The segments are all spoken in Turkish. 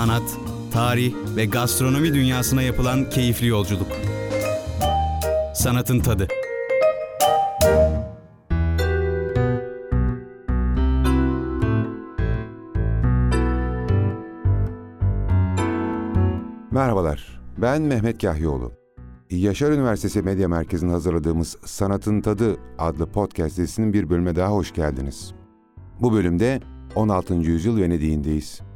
sanat, tarih ve gastronomi dünyasına yapılan keyifli yolculuk. Sanatın tadı. Merhabalar, ben Mehmet Kahyoğlu. Yaşar Üniversitesi Medya Merkezi'nin hazırladığımız Sanatın Tadı adlı podcast dizisinin bir bölüme daha hoş geldiniz. Bu bölümde 16. yüzyıl Venedik'indeyiz.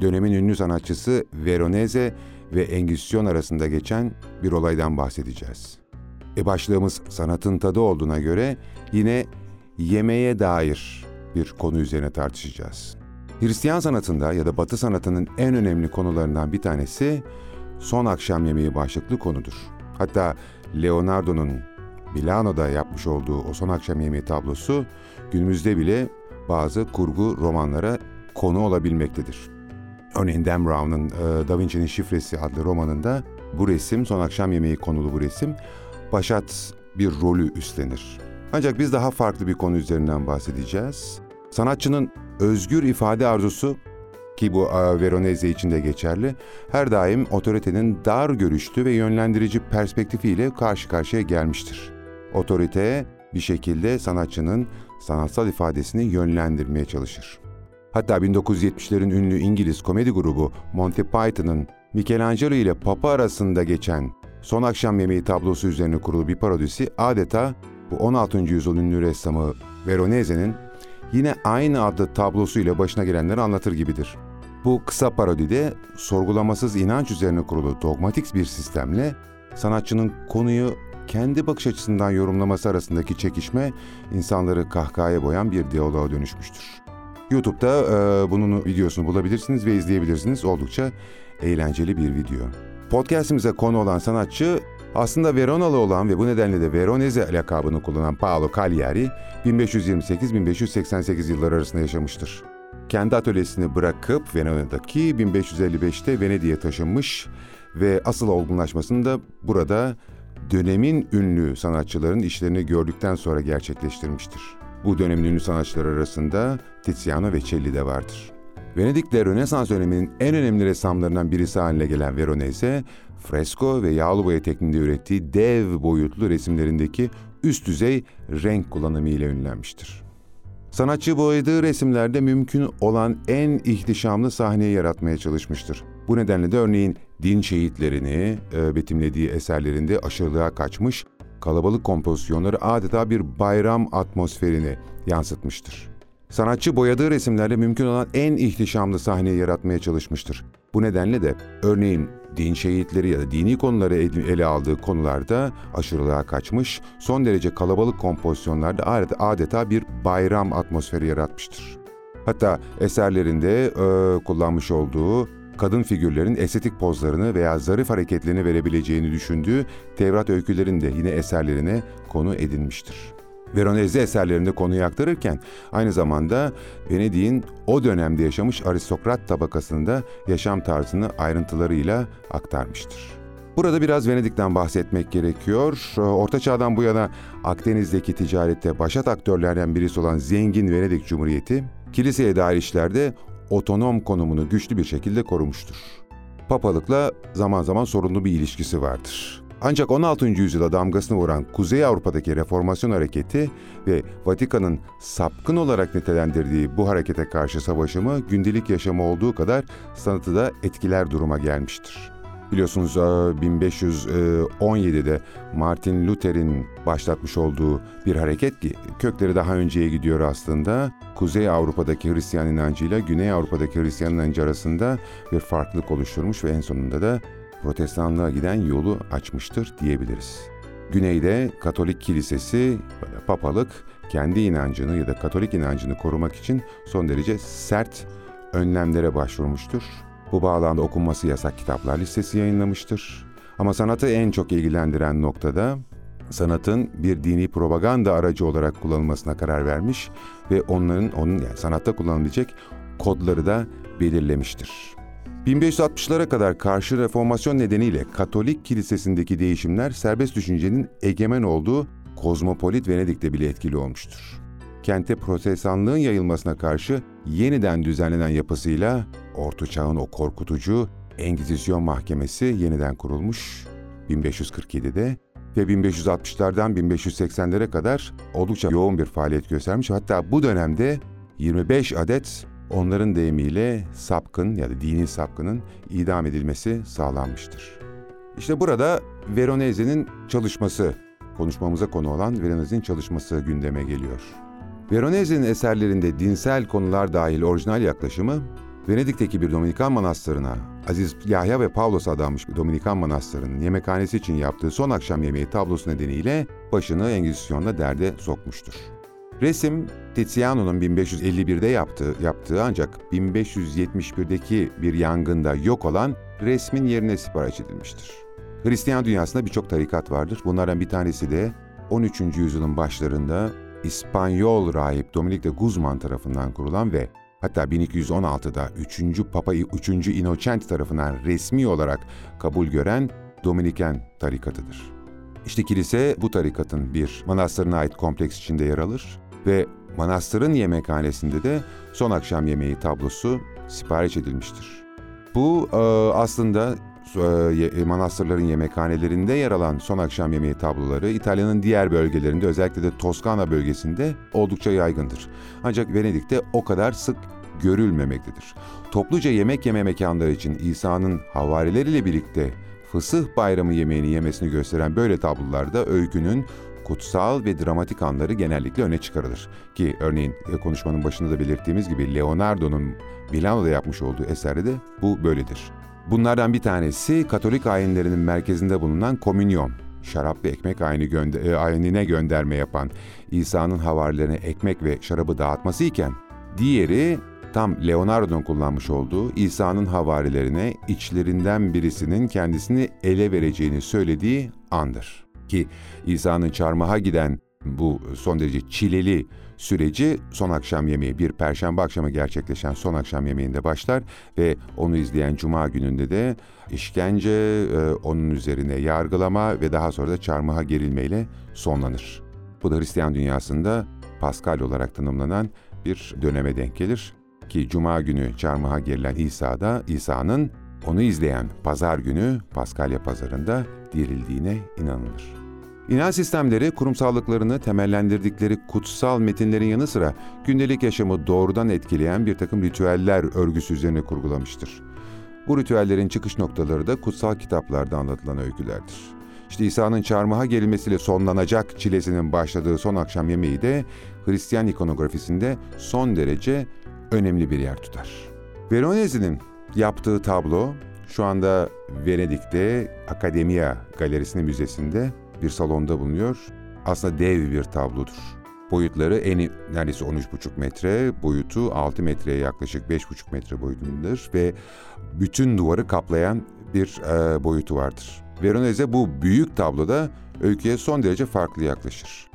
Dönemin ünlü sanatçısı Veronese ve Engizisyon arasında geçen bir olaydan bahsedeceğiz. E başlığımız sanatın tadı olduğuna göre yine yemeğe dair bir konu üzerine tartışacağız. Hristiyan sanatında ya da Batı sanatının en önemli konularından bir tanesi son akşam yemeği başlıklı konudur. Hatta Leonardo'nun Milano'da yapmış olduğu o son akşam yemeği tablosu günümüzde bile bazı kurgu romanlara konu olabilmektedir. Örneğin Dan Brown'un e, Da Vinci'nin Şifresi adlı romanında bu resim, son akşam yemeği konulu bu resim, başat bir rolü üstlenir. Ancak biz daha farklı bir konu üzerinden bahsedeceğiz. Sanatçının özgür ifade arzusu ki bu Veronese için de geçerli, her daim otoritenin dar görüşlü ve yönlendirici perspektifiyle karşı karşıya gelmiştir. Otorite bir şekilde sanatçının sanatsal ifadesini yönlendirmeye çalışır. Hatta 1970'lerin ünlü İngiliz komedi grubu Monty Python'ın Michelangelo ile Papa arasında geçen Son Akşam Yemeği tablosu üzerine kurulu bir parodisi adeta bu 16. yüzyıl ünlü ressamı Veronese'nin yine aynı adlı tablosuyla başına gelenleri anlatır gibidir. Bu kısa parodide sorgulamasız inanç üzerine kurulu dogmatik bir sistemle sanatçının konuyu kendi bakış açısından yorumlaması arasındaki çekişme insanları kahkahaya boyan bir diyaloğa dönüşmüştür. YouTube'da e, bunun videosunu bulabilirsiniz ve izleyebilirsiniz. Oldukça eğlenceli bir video. Podcast'imize konu olan sanatçı aslında Veronalı olan ve bu nedenle de Veronese lakabını kullanan Paolo Cagliari 1528-1588 yılları arasında yaşamıştır. Kendi atölyesini bırakıp Venedik'teki 1555'te Venedik'e taşınmış ve asıl olgunlaşmasını da burada dönemin ünlü sanatçıların işlerini gördükten sonra gerçekleştirmiştir. Bu dönemin ünlü sanatçılar arasında Tiziano ve Celli de vardır. Venedik'te Rönesans döneminin en önemli ressamlarından birisi haline gelen Veronese, fresko ve yağlı boya tekniğinde ürettiği dev boyutlu resimlerindeki üst düzey renk kullanımı ile ünlenmiştir. Sanatçı boyadığı resimlerde mümkün olan en ihtişamlı sahneyi yaratmaya çalışmıştır. Bu nedenle de örneğin din şehitlerini e, betimlediği eserlerinde aşırılığa kaçmış, kalabalık kompozisyonları adeta bir bayram atmosferini yansıtmıştır. Sanatçı boyadığı resimlerde mümkün olan en ihtişamlı sahneyi yaratmaya çalışmıştır. Bu nedenle de örneğin din şehitleri ya da dini konuları ele aldığı konularda aşırılığa kaçmış, son derece kalabalık kompozisyonlarda adeta bir bayram atmosferi yaratmıştır. Hatta eserlerinde e, kullanmış olduğu kadın figürlerin estetik pozlarını veya zarif hareketlerini verebileceğini düşündüğü Tevrat öykülerini de yine eserlerine konu edinmiştir. Veronese eserlerinde konuyu aktarırken aynı zamanda Venedik'in o dönemde yaşamış aristokrat tabakasında yaşam tarzını ayrıntılarıyla aktarmıştır. Burada biraz Venedik'ten bahsetmek gerekiyor. Orta Çağ'dan bu yana Akdeniz'deki ticarette başat aktörlerden birisi olan zengin Venedik Cumhuriyeti, kiliseye dair işlerde otonom konumunu güçlü bir şekilde korumuştur. Papalıkla zaman zaman sorunlu bir ilişkisi vardır. Ancak 16. yüzyıla damgasını vuran Kuzey Avrupa'daki reformasyon hareketi ve Vatikan'ın sapkın olarak nitelendirdiği bu harekete karşı savaşımı gündelik yaşamı olduğu kadar sanatı da etkiler duruma gelmiştir. Biliyorsunuz 1517'de Martin Luther'in başlatmış olduğu bir hareket ki kökleri daha önceye gidiyor aslında. Kuzey Avrupa'daki Hristiyan inancıyla Güney Avrupa'daki Hristiyan inancı arasında bir farklılık oluşturmuş ve en sonunda da protestanlığa giden yolu açmıştır diyebiliriz. Güneyde Katolik Kilisesi ya papalık kendi inancını ya da Katolik inancını korumak için son derece sert önlemlere başvurmuştur. Bu bağlamda okunması yasak kitaplar listesi yayınlamıştır. Ama sanatı en çok ilgilendiren noktada sanatın bir dini propaganda aracı olarak kullanılmasına karar vermiş ve onların onun yani sanatta kullanılabilecek kodları da belirlemiştir. 1560'lara kadar karşı reformasyon nedeniyle Katolik kilisesindeki değişimler serbest düşüncenin egemen olduğu kozmopolit Venedik'te bile etkili olmuştur. Kente protestanlığın yayılmasına karşı yeniden düzenlenen yapısıyla Orta Çağ'ın o korkutucu Engizisyon Mahkemesi yeniden kurulmuş 1547'de ve 1560'lardan 1580'lere kadar oldukça yoğun bir faaliyet göstermiş. Hatta bu dönemde 25 adet onların deyimiyle sapkın ya da dini sapkının idam edilmesi sağlanmıştır. İşte burada Veronese'nin çalışması, konuşmamıza konu olan Veronese'nin çalışması gündeme geliyor. Veronese'nin eserlerinde dinsel konular dahil orijinal yaklaşımı, Venedik'teki bir Dominikan manastırına, Aziz Yahya ve Pavlos adanmış Dominikan manastırının yemekhanesi için yaptığı son akşam yemeği tablosu nedeniyle başını Engizisyon'la derde sokmuştur. Resim Tiziano'nun 1551'de yaptığı, yaptığı ancak 1571'deki bir yangında yok olan resmin yerine sipariş edilmiştir. Hristiyan dünyasında birçok tarikat vardır. Bunlardan bir tanesi de 13. yüzyılın başlarında İspanyol rahip Dominik de Guzman tarafından kurulan ve hatta 1216'da 3. Papa 3. Innocent tarafından resmi olarak kabul gören Dominiken tarikatıdır. İşte kilise bu tarikatın bir manastırına ait kompleks içinde yer alır ve manastırın yemekhanesinde de son akşam yemeği tablosu sipariş edilmiştir. Bu aslında manastırların yemekhanelerinde yer alan son akşam yemeği tabloları İtalya'nın diğer bölgelerinde özellikle de Toskana bölgesinde oldukça yaygındır. Ancak Venedik'te o kadar sık görülmemektedir. Topluca yemek yeme mekanları için İsa'nın havarileriyle birlikte Fısıh Bayramı yemeğini yemesini gösteren böyle tablolarda öykünün kutsal ve dramatik anları genellikle öne çıkarılır. Ki örneğin e, konuşmanın başında da belirttiğimiz gibi Leonardo'nun Milano'da yapmış olduğu eserde de bu böyledir. Bunlardan bir tanesi Katolik ayinlerinin merkezinde bulunan komünyon. Şarap ve ekmek ayini gönder e, ayinine gönderme yapan İsa'nın havarilerine ekmek ve şarabı dağıtması iken diğeri tam Leonardo'nun kullanmış olduğu İsa'nın havarilerine içlerinden birisinin kendisini ele vereceğini söylediği andır. Ki İsa'nın çarmıha giden bu son derece çileli süreci son akşam yemeği bir perşembe akşamı gerçekleşen son akşam yemeğinde başlar ve onu izleyen cuma gününde de işkence, e, onun üzerine yargılama ve daha sonra da çarmıha gerilmeyle sonlanır. Bu da Hristiyan dünyasında Paskal olarak tanımlanan bir döneme denk gelir ki cuma günü çarmıha gerilen İsa'da İsa'nın onu izleyen pazar günü Paskalya pazarında dirildiğine inanılır. İnanç sistemleri kurumsallıklarını temellendirdikleri kutsal metinlerin yanı sıra gündelik yaşamı doğrudan etkileyen bir takım ritüeller örgüsü üzerine kurgulamıştır. Bu ritüellerin çıkış noktaları da kutsal kitaplarda anlatılan öykülerdir. İşte İsa'nın çarmıha gerilmesiyle sonlanacak çilesinin başladığı son akşam yemeği de Hristiyan ikonografisinde son derece önemli bir yer tutar. Veronese'nin yaptığı tablo şu anda Venedik'te Akademia Galerisi'nin müzesinde bir salonda bulunuyor. Aslında dev bir tablodur. Boyutları en neredeyse 13,5 metre, boyutu 6 metreye yaklaşık 5,5 metre boyutundadır ve bütün duvarı kaplayan bir e, boyutu vardır. Veronese bu büyük tabloda öyküye son derece farklı yaklaşır.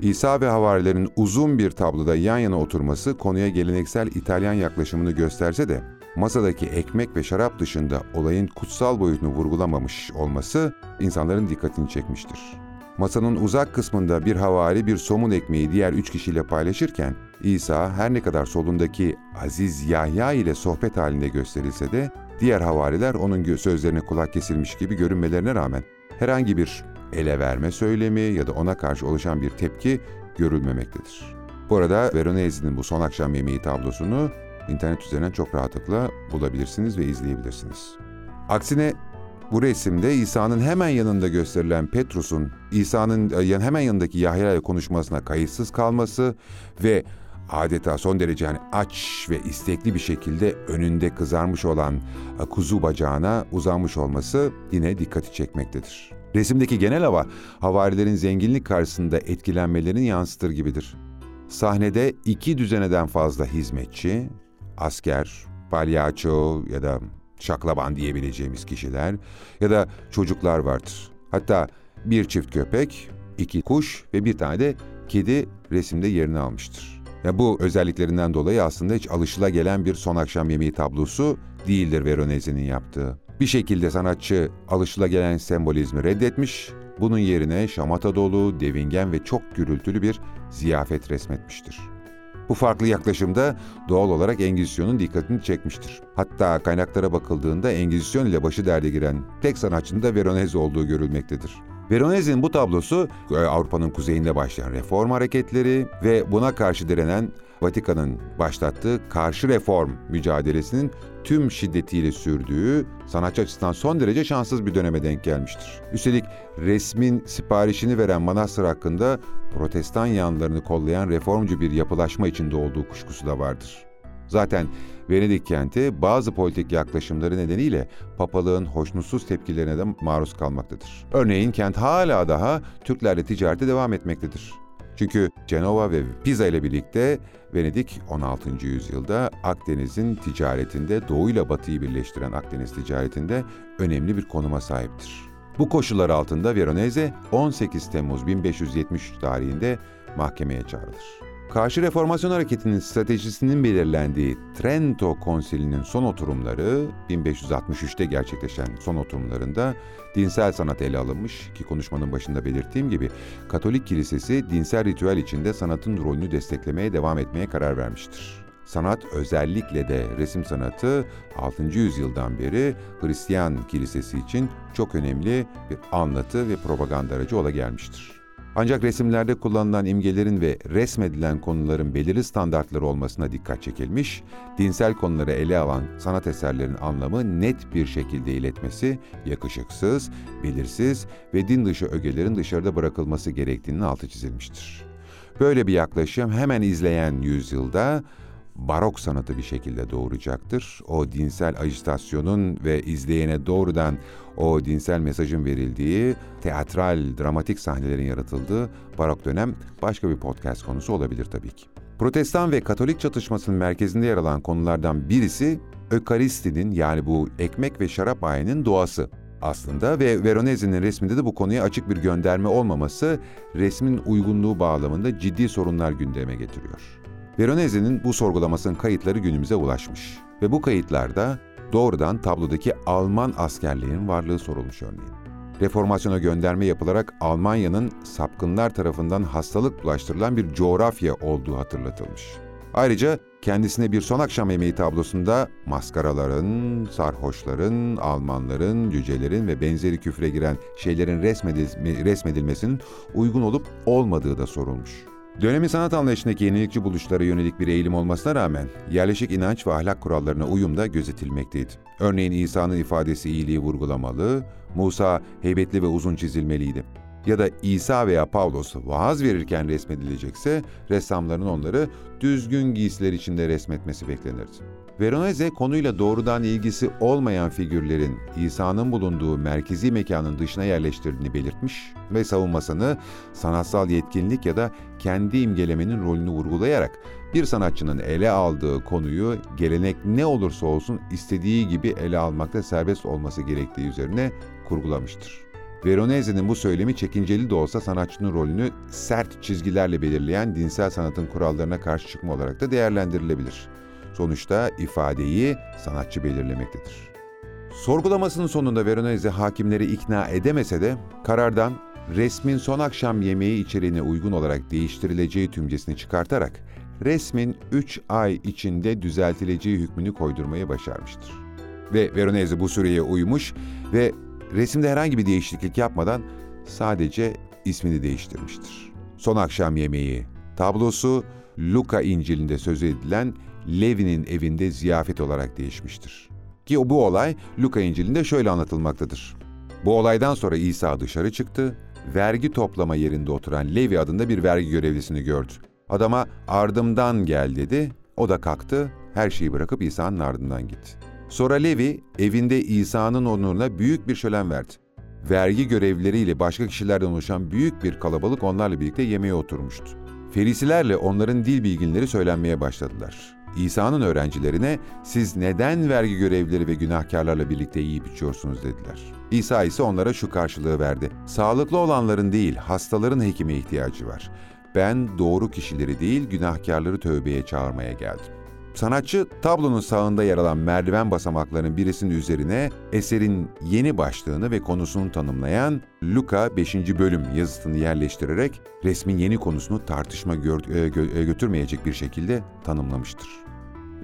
İsa ve havarilerin uzun bir tabloda yan yana oturması konuya geleneksel İtalyan yaklaşımını gösterse de masadaki ekmek ve şarap dışında olayın kutsal boyutunu vurgulamamış olması insanların dikkatini çekmiştir. Masanın uzak kısmında bir havari bir somun ekmeği diğer üç kişiyle paylaşırken İsa her ne kadar solundaki Aziz Yahya ile sohbet halinde gösterilse de diğer havariler onun sözlerine kulak kesilmiş gibi görünmelerine rağmen herhangi bir ele verme söylemi ya da ona karşı oluşan bir tepki görülmemektedir. Bu arada Veronese'nin bu son akşam yemeği tablosunu internet üzerinden çok rahatlıkla bulabilirsiniz ve izleyebilirsiniz. Aksine bu resimde İsa'nın hemen yanında gösterilen Petrus'un İsa'nın e, hemen yanındaki Yahya ile konuşmasına kayıtsız kalması ve adeta son derece yani aç ve istekli bir şekilde önünde kızarmış olan e, kuzu bacağına uzanmış olması yine dikkati çekmektedir. Resimdeki genel hava havarilerin zenginlik karşısında etkilenmelerini yansıtır gibidir. Sahnede iki düzeneden fazla hizmetçi, asker, palyaço ya da şaklaban diyebileceğimiz kişiler ya da çocuklar vardır. Hatta bir çift köpek, iki kuş ve bir tane de kedi resimde yerini almıştır. Ya bu özelliklerinden dolayı aslında hiç alışıla gelen bir son akşam yemeği tablosu değildir Veronese'nin yaptığı. Bir şekilde sanatçı alışıla gelen sembolizmi reddetmiş, bunun yerine şamata dolu, devingen ve çok gürültülü bir ziyafet resmetmiştir. Bu farklı yaklaşımda doğal olarak Engizisyon'un dikkatini çekmiştir. Hatta kaynaklara bakıldığında Engizisyon ile başı derde giren tek sanatçının da Veronese olduğu görülmektedir. Veronese'nin bu tablosu e, Avrupa'nın kuzeyinde başlayan reform hareketleri ve buna karşı direnen Vatikan'ın başlattığı karşı reform mücadelesinin tüm şiddetiyle sürdüğü sanatçı açısından son derece şanssız bir döneme denk gelmiştir. Üstelik resmin siparişini veren manastır hakkında protestan yanlarını kollayan reformcu bir yapılaşma içinde olduğu kuşkusu da vardır. Zaten Venedik kenti bazı politik yaklaşımları nedeniyle papalığın hoşnutsuz tepkilerine de maruz kalmaktadır. Örneğin kent hala daha Türklerle ticarete devam etmektedir. Çünkü Cenova ve Pisa ile birlikte Venedik 16. yüzyılda Akdeniz'in ticaretinde Doğu ile Batı'yı birleştiren Akdeniz ticaretinde önemli bir konuma sahiptir. Bu koşullar altında Veronese 18 Temmuz 1573 tarihinde mahkemeye çağrılır. Karşı Reformasyon Hareketi'nin stratejisinin belirlendiği Trento Konsili'nin son oturumları 1563'te gerçekleşen son oturumlarında dinsel sanat ele alınmış ki konuşmanın başında belirttiğim gibi Katolik Kilisesi dinsel ritüel içinde sanatın rolünü desteklemeye devam etmeye karar vermiştir. Sanat özellikle de resim sanatı 6. yüzyıldan beri Hristiyan kilisesi için çok önemli bir anlatı ve propaganda aracı ola gelmiştir. Ancak resimlerde kullanılan imgelerin ve resmedilen konuların belirli standartları olmasına dikkat çekilmiş, dinsel konuları ele alan sanat eserlerinin anlamı net bir şekilde iletmesi, yakışıksız, belirsiz ve din dışı ögelerin dışarıda bırakılması gerektiğinin altı çizilmiştir. Böyle bir yaklaşım hemen izleyen yüzyılda barok sanatı bir şekilde doğuracaktır. O dinsel ajitasyonun ve izleyene doğrudan o dinsel mesajın verildiği, teatral, dramatik sahnelerin yaratıldığı barok dönem başka bir podcast konusu olabilir tabii ki. Protestan ve Katolik çatışmasının merkezinde yer alan konulardan birisi Ökaristinin yani bu ekmek ve şarap ayinin doğası aslında ve Veronese'nin resminde de bu konuya açık bir gönderme olmaması resmin uygunluğu bağlamında ciddi sorunlar gündeme getiriyor. Veronese'nin bu sorgulamasının kayıtları günümüze ulaşmış ve bu kayıtlarda doğrudan tablodaki Alman askerliğinin varlığı sorulmuş örneğin. Reformasyona gönderme yapılarak Almanya'nın sapkınlar tarafından hastalık bulaştırılan bir coğrafya olduğu hatırlatılmış. Ayrıca kendisine bir son akşam yemeği tablosunda maskaraların, sarhoşların, Almanların, cücelerin ve benzeri küfre giren şeylerin resmedilmesinin uygun olup olmadığı da sorulmuş. Dönemin sanat anlayışındaki yenilikçi buluşlara yönelik bir eğilim olmasına rağmen yerleşik inanç ve ahlak kurallarına uyum da gözetilmekteydi. Örneğin İsa'nın ifadesi iyiliği vurgulamalı, Musa heybetli ve uzun çizilmeliydi. Ya da İsa veya Pavlos vaaz verirken resmedilecekse ressamların onları düzgün giysiler içinde resmetmesi beklenirdi. Veronese konuyla doğrudan ilgisi olmayan figürlerin İsa'nın bulunduğu merkezi mekanın dışına yerleştirdiğini belirtmiş ve savunmasını sanatsal yetkinlik ya da kendi imgelemenin rolünü vurgulayarak bir sanatçının ele aldığı konuyu gelenek ne olursa olsun istediği gibi ele almakta serbest olması gerektiği üzerine kurgulamıştır. Veronese'nin bu söylemi çekinceli de olsa sanatçının rolünü sert çizgilerle belirleyen dinsel sanatın kurallarına karşı çıkma olarak da değerlendirilebilir. Sonuçta ifadeyi sanatçı belirlemektedir. Sorgulamasının sonunda Veronese hakimleri ikna edemese de karardan resmin son akşam yemeği içeriğine uygun olarak değiştirileceği tümcesini çıkartarak resmin 3 ay içinde düzeltileceği hükmünü koydurmayı başarmıştır. Ve Veronese bu süreye uymuş ve resimde herhangi bir değişiklik yapmadan sadece ismini değiştirmiştir. Son akşam yemeği tablosu Luka İncil'inde söz edilen Levi'nin evinde ziyafet olarak değişmiştir. Ki bu olay Luka İncil'inde şöyle anlatılmaktadır. Bu olaydan sonra İsa dışarı çıktı, vergi toplama yerinde oturan Levi adında bir vergi görevlisini gördü. Adama ardımdan gel dedi, o da kalktı, her şeyi bırakıp İsa'nın ardından gitti. Sonra Levi evinde İsa'nın onuruna büyük bir şölen verdi. Vergi görevlileriyle başka kişilerden oluşan büyük bir kalabalık onlarla birlikte yemeğe oturmuştu. Ferisilerle onların dil bilginleri söylenmeye başladılar. İsa'nın öğrencilerine siz neden vergi görevlileri ve günahkarlarla birlikte yiyip içiyorsunuz dediler. İsa ise onlara şu karşılığı verdi. Sağlıklı olanların değil, hastaların hekime ihtiyacı var. Ben doğru kişileri değil, günahkarları tövbeye çağırmaya geldim. Sanatçı tablonun sağında yer alan merdiven basamaklarının birisinin üzerine eserin yeni başlığını ve konusunu tanımlayan Luka 5. bölüm yazısını yerleştirerek resmin yeni konusunu tartışma e, e, götürmeyecek bir şekilde tanımlamıştır.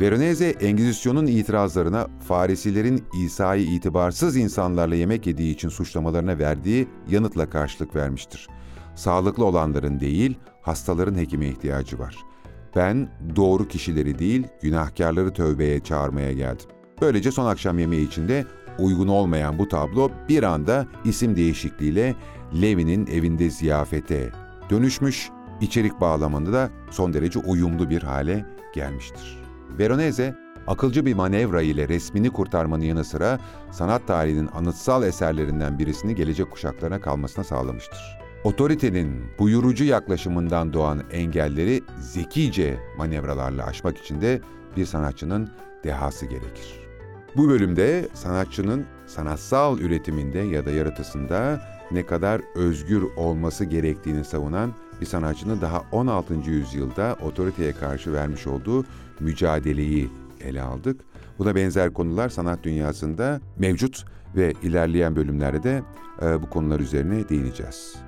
Veronese, Engizisyon'un itirazlarına Farisilerin İsa'yı itibarsız insanlarla yemek yediği için suçlamalarına verdiği yanıtla karşılık vermiştir. Sağlıklı olanların değil, hastaların hekime ihtiyacı var. Ben doğru kişileri değil, günahkarları tövbeye çağırmaya geldim. Böylece son akşam yemeği içinde uygun olmayan bu tablo bir anda isim değişikliğiyle Levi'nin evinde ziyafete dönüşmüş, içerik bağlamında da son derece uyumlu bir hale gelmiştir. Veronese, akılcı bir manevra ile resmini kurtarmanın yanı sıra sanat tarihinin anıtsal eserlerinden birisini gelecek kuşaklarına kalmasına sağlamıştır. Otoritenin buyurucu yaklaşımından doğan engelleri zekice manevralarla aşmak için de bir sanatçının dehası gerekir. Bu bölümde sanatçının sanatsal üretiminde ya da yaratısında ne kadar özgür olması gerektiğini savunan bir sanatçının daha 16. yüzyılda otoriteye karşı vermiş olduğu mücadeleyi ele aldık. Buna benzer konular sanat dünyasında mevcut ve ilerleyen bölümlerde de e, bu konular üzerine değineceğiz.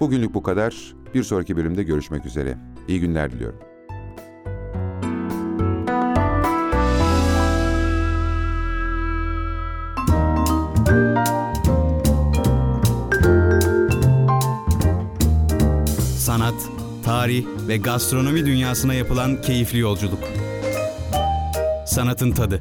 Bugünlük bu kadar. Bir sonraki bölümde görüşmek üzere. İyi günler diliyorum. Sanat, tarih ve gastronomi dünyasına yapılan keyifli yolculuk. Sanatın tadı.